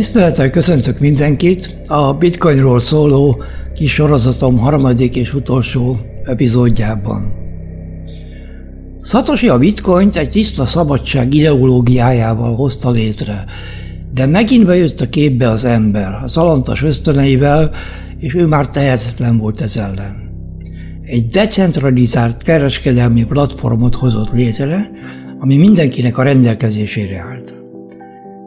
Tisztelettel köszöntök mindenkit a Bitcoinról szóló kis sorozatom harmadik és utolsó epizódjában. Satoshi a bitcoint egy tiszta szabadság ideológiájával hozta létre, de megint bejött a képbe az ember, az alantas ösztöneivel, és ő már tehetetlen volt ez ellen. Egy decentralizált kereskedelmi platformot hozott létre, ami mindenkinek a rendelkezésére állt.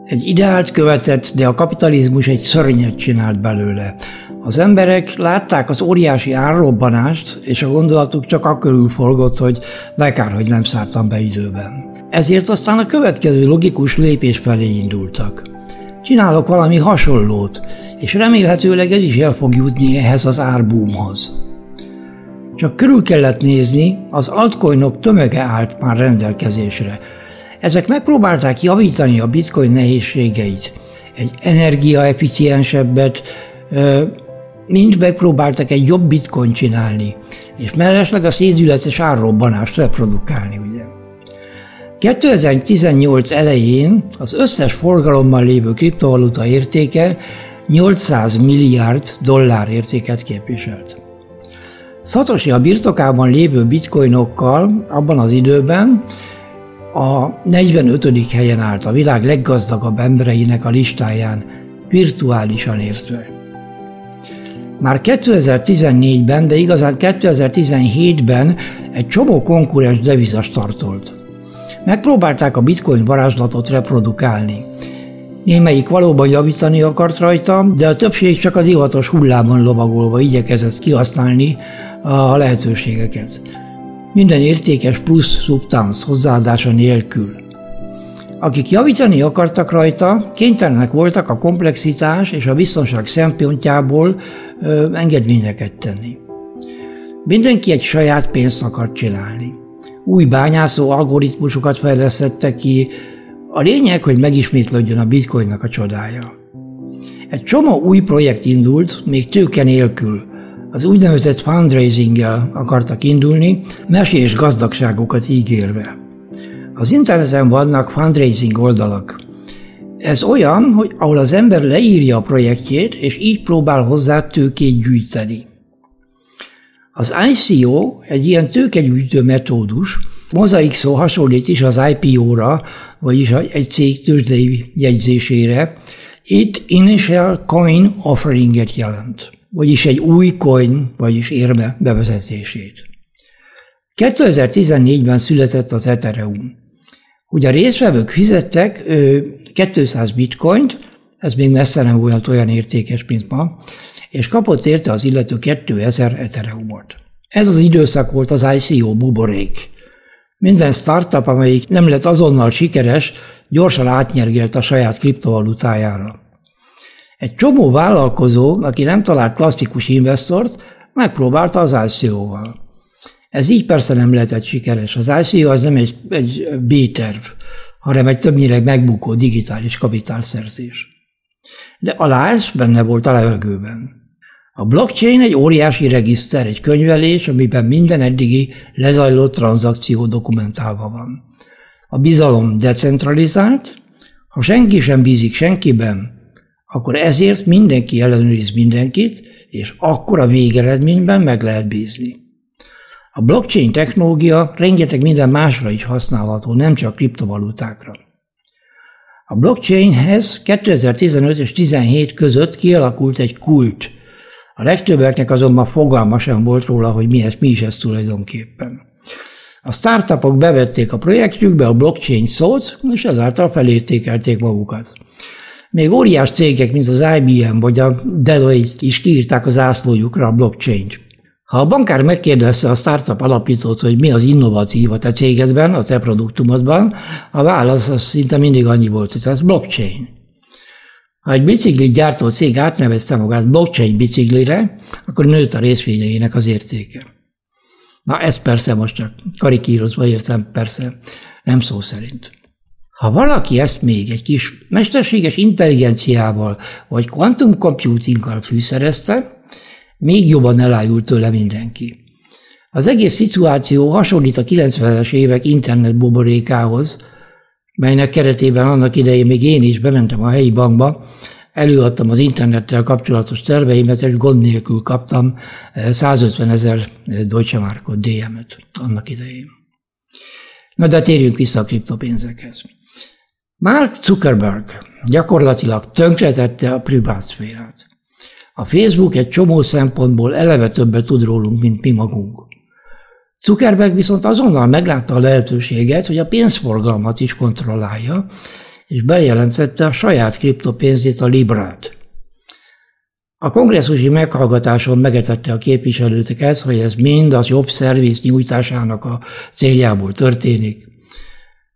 Egy ideált követett, de a kapitalizmus egy szörnyet csinált belőle. Az emberek látták az óriási árrobbanást, és a gondolatuk csak akkor forgott, hogy bekár, hogy nem szártam be időben. Ezért aztán a következő logikus lépés felé indultak. Csinálok valami hasonlót, és remélhetőleg ez is el fog jutni ehhez az árbúmhoz. Csak körül kellett nézni, az altcoinok tömege állt már rendelkezésre – ezek megpróbálták javítani a bitcoin nehézségeit. Egy energiaeficiensebbet, mind megpróbáltak egy jobb bitcoin csinálni, és mellesleg a szédületes árrobbanást reprodukálni, ugye. 2018 elején az összes forgalommal lévő kriptovaluta értéke 800 milliárd dollár értéket képviselt. Satoshi a birtokában lévő bitcoinokkal abban az időben a 45. helyen állt a világ leggazdagabb embereinek a listáján, virtuálisan értve. Már 2014-ben, de igazán 2017-ben egy csomó konkurens deviza startolt. Megpróbálták a bitcoin varázslatot reprodukálni. Némelyik valóban javítani akart rajta, de a többség csak az divatos hullámon lovagolva igyekezett kihasználni a lehetőségeket minden értékes plusz szubtansz hozzáadása nélkül. Akik javítani akartak rajta, kénytelenek voltak a komplexitás és a biztonság szempontjából ö, engedményeket tenni. Mindenki egy saját pénzt akart csinálni. Új bányászó algoritmusokat fejlesztettek ki, a lényeg, hogy megismétlődjön a bitcoinnak a csodája. Egy csomó új projekt indult, még tőke nélkül – az úgynevezett fundraising-el akartak indulni, mesés gazdagságokat ígérve. Az interneten vannak fundraising oldalak. Ez olyan, hogy ahol az ember leírja a projektjét, és így próbál hozzá tőkét gyűjteni. Az ICO egy ilyen tőkegyűjtő metódus, mozaik szó hasonlít is az IPO-ra, vagyis egy cég tőzsdei jegyzésére. Itt Initial Coin Offering-et jelent vagyis egy új coin, vagyis érme bevezetését. 2014-ben született az Ethereum. Ugye a részvevők fizettek 200 bitcoint, ez még messze nem volt olyan értékes, mint ma, és kapott érte az illető 2000 Ethereumot. Ez az időszak volt az ICO buborék. Minden startup, amelyik nem lett azonnal sikeres, gyorsan átnyergelt a saját kriptovalutájára. Egy csomó vállalkozó, aki nem talált klasszikus investort, megpróbálta az ICO-val. Ez így persze nem lehetett sikeres. Az ICO az nem egy, egy B-terv, hanem egy többnyire megbukó digitális kapitálszerzés. De a láz benne volt a levegőben. A blockchain egy óriási regiszter, egy könyvelés, amiben minden eddigi lezajlott tranzakció dokumentálva van. A bizalom decentralizált, ha senki sem bízik senkiben, akkor ezért mindenki ellenőriz mindenkit, és akkor a végeredményben meg lehet bízni. A blockchain technológia rengeteg minden másra is használható, nem csak kriptovalutákra. A blockchainhez 2015 és 2017 között kialakult egy kult. A legtöbbeknek azonban fogalma sem volt róla, hogy mi, ez, mi is ez tulajdonképpen. A startupok bevették a projektjükbe a blockchain szót, és ezáltal felértékelték magukat. Még óriás cégek, mint az IBM vagy a Deloitte is kiírták az ászlójukra a blockchain-t. Ha a bankár megkérdezte a startup alapítót, hogy mi az innovatív a te cégedben, a te produktumodban, a válasz az szinte mindig annyi volt, hogy ez blockchain. Ha egy biciklit gyártó cég átnevezte magát blockchain biciklire, akkor nőtt a részvényeinek az értéke. Na ezt persze most csak karikírozva értem, persze, nem szó szerint. Ha valaki ezt még egy kis mesterséges intelligenciával vagy quantum computinggal fűszerezte, még jobban elájult tőle mindenki. Az egész szituáció hasonlít a 90-es évek internet buborékához, melynek keretében annak idején még én is bementem a helyi bankba, előadtam az internettel kapcsolatos terveimet, és gond nélkül kaptam 150 ezer Deutsche Markot, DM-et annak idején. Na de térjünk vissza a kriptopénzekhez. Mark Zuckerberg gyakorlatilag tönkretette a privát szférát. A Facebook egy csomó szempontból eleve többet tud rólunk, mint mi magunk. Zuckerberg viszont azonnal meglátta a lehetőséget, hogy a pénzforgalmat is kontrollálja, és bejelentette a saját kriptopénzét, a Librát. A kongresszusi meghallgatáson megetette a képviselőteket, hogy ez mind az jobb szerviz nyújtásának a céljából történik.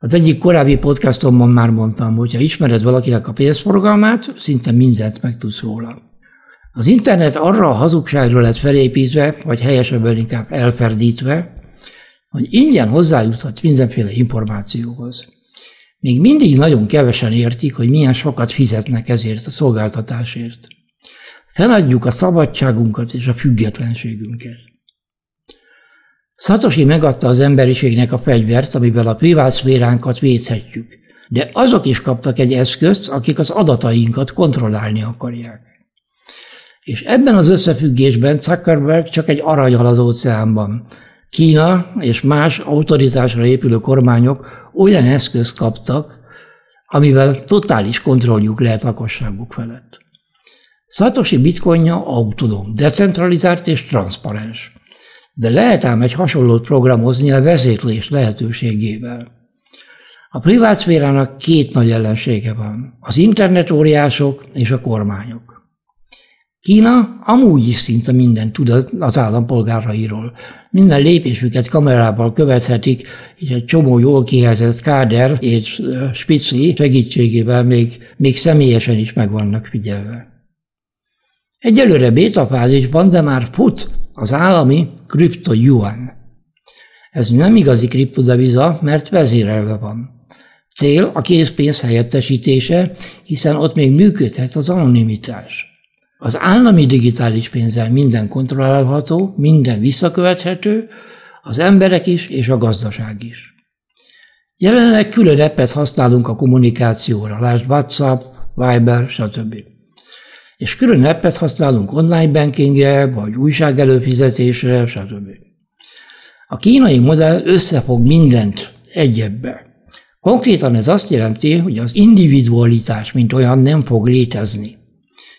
Az egyik korábbi podcastomban már mondtam, hogy ha ismered valakinek a pénzforgalmát, szinte mindent megtudsz róla. Az internet arra a hazugságra lett felépítve, vagy helyesebben inkább elferdítve, hogy ingyen hozzájuthat mindenféle információhoz. Még mindig nagyon kevesen értik, hogy milyen sokat fizetnek ezért a szolgáltatásért. Feladjuk a szabadságunkat és a függetlenségünket. Szatosi megadta az emberiségnek a fegyvert, amivel a privát szféránkat védhetjük. De azok is kaptak egy eszközt, akik az adatainkat kontrollálni akarják. És ebben az összefüggésben Zuckerberg csak egy aranyhal az óceánban. Kína és más autorizásra épülő kormányok olyan eszközt kaptak, amivel totális kontrolljuk lehet lakosságuk felett. Satoshi bitcoinja autonóm, decentralizált és transzparens. De lehet ám egy hasonlót programozni a vezérlés lehetőségével. A privát szférának két nagy ellensége van, az internet óriások és a kormányok. Kína amúgy is szinte mindent tud az állampolgárairól. Minden lépésüket kamerával követhetik, és egy csomó jól kihelyezett káder és spici segítségével még, még személyesen is meg vannak figyelve. Egyelőre beta fázisban, de már fut az állami kripto yuan. Ez nem igazi kriptodeviza, mert vezérelve van. Cél a készpénz helyettesítése, hiszen ott még működhet az anonimitás. Az állami digitális pénzzel minden kontrollálható, minden visszakövethető, az emberek is és a gazdaság is. Jelenleg külön appet használunk a kommunikációra, lásd WhatsApp, Viber, stb. És külön appet használunk online bankingre, vagy újság előfizetésre, stb. A kínai modell összefog mindent egyebbe. Konkrétan ez azt jelenti, hogy az individualitás, mint olyan nem fog létezni.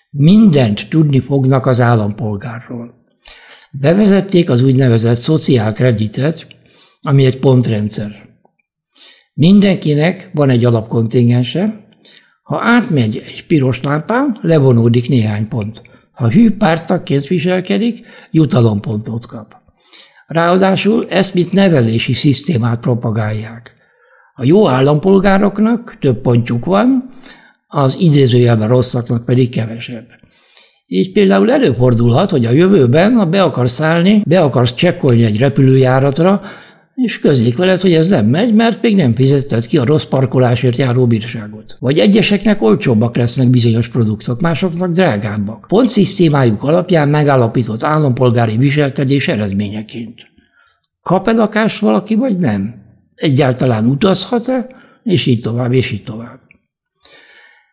Mindent tudni fognak az állampolgárról. Bevezették az úgynevezett szociálkreditet, ami egy pontrendszer. Mindenkinek van egy alapkontingense, ha átmegy egy piros lámpán, levonódik néhány pont. Ha hű pártakként viselkedik, jutalompontot kap. Ráadásul ezt mint nevelési szisztémát propagálják. A jó állampolgároknak több pontjuk van, az idézőjelben rosszaknak pedig kevesebb. Így például előfordulhat, hogy a jövőben, ha be akarsz szállni, be akarsz csekkolni egy repülőjáratra, és közlik veled, hogy ez nem megy, mert még nem fizetted ki a rossz parkolásért járó bírságot. Vagy egyeseknek olcsóbbak lesznek bizonyos produktok, másoknak drágábbak. Pont szisztémájuk alapján megállapított állampolgári viselkedés eredményeként. Kap-e lakást valaki, vagy nem? Egyáltalán utazhat-e? És így tovább, és így tovább.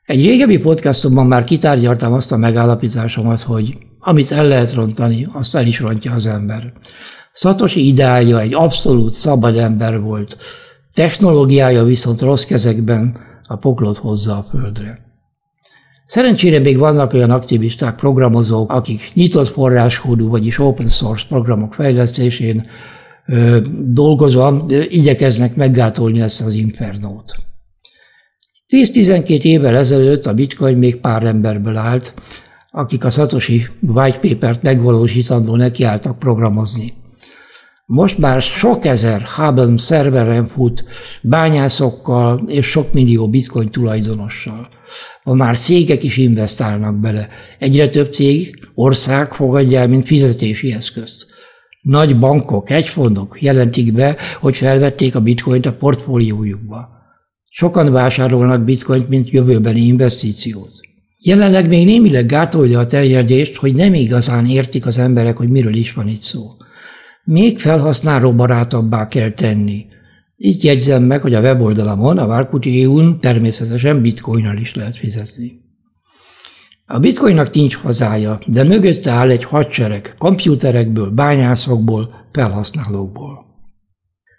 Egy régebbi podcastomban már kitárgyaltam azt a megállapításomat, hogy amit el lehet rontani, azt el is rontja az ember. Szatosi ideálja egy abszolút szabad ember volt, technológiája viszont rossz kezekben a poklot hozza a földre. Szerencsére még vannak olyan aktivisták, programozók, akik nyitott forráskódú, vagyis open source programok fejlesztésén ö, dolgozva ö, igyekeznek meggátolni ezt az infernót. 10-12 évvel ezelőtt a bitcoin még pár emberből állt, akik a Satoshi white paper-t megvalósítandó nekiálltak programozni. Most már sok ezer Hubble szerveren fut, bányászokkal és sok millió bitcoin tulajdonossal. Ma már cégek is investálnak bele. Egyre több cég, ország fogadja el, mint fizetési eszközt. Nagy bankok, egyfondok jelentik be, hogy felvették a bitcoint a portfóliójukba. Sokan vásárolnak bitcoint, mint jövőbeni investíciót. Jelenleg még némileg gátolja a terjedést, hogy nem igazán értik az emberek, hogy miről is van itt szó. Még felhasználó barátabbá kell tenni. Így jegyzem meg, hogy a weboldalamon, a Várkuti EU-n természetesen bitcoinnal is lehet fizetni. A bitcoinnak nincs hazája, de mögötte áll egy hadsereg komputerekből, bányászokból, felhasználókból.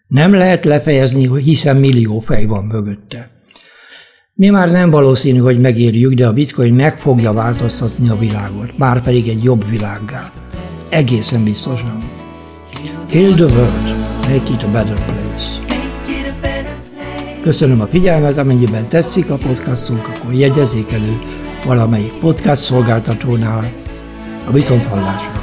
Nem lehet lefejezni, hiszen millió fej van mögötte. Mi már nem valószínű, hogy megérjük, de a bitcoin meg fogja változtatni a világot, már pedig egy jobb világgá. Egészen biztosan. Kill the world, make it a better place. Köszönöm a figyelmet, amennyiben tetszik a podcastunk, akkor jegyezzék elő valamelyik podcast szolgáltatónál a viszonthallásra.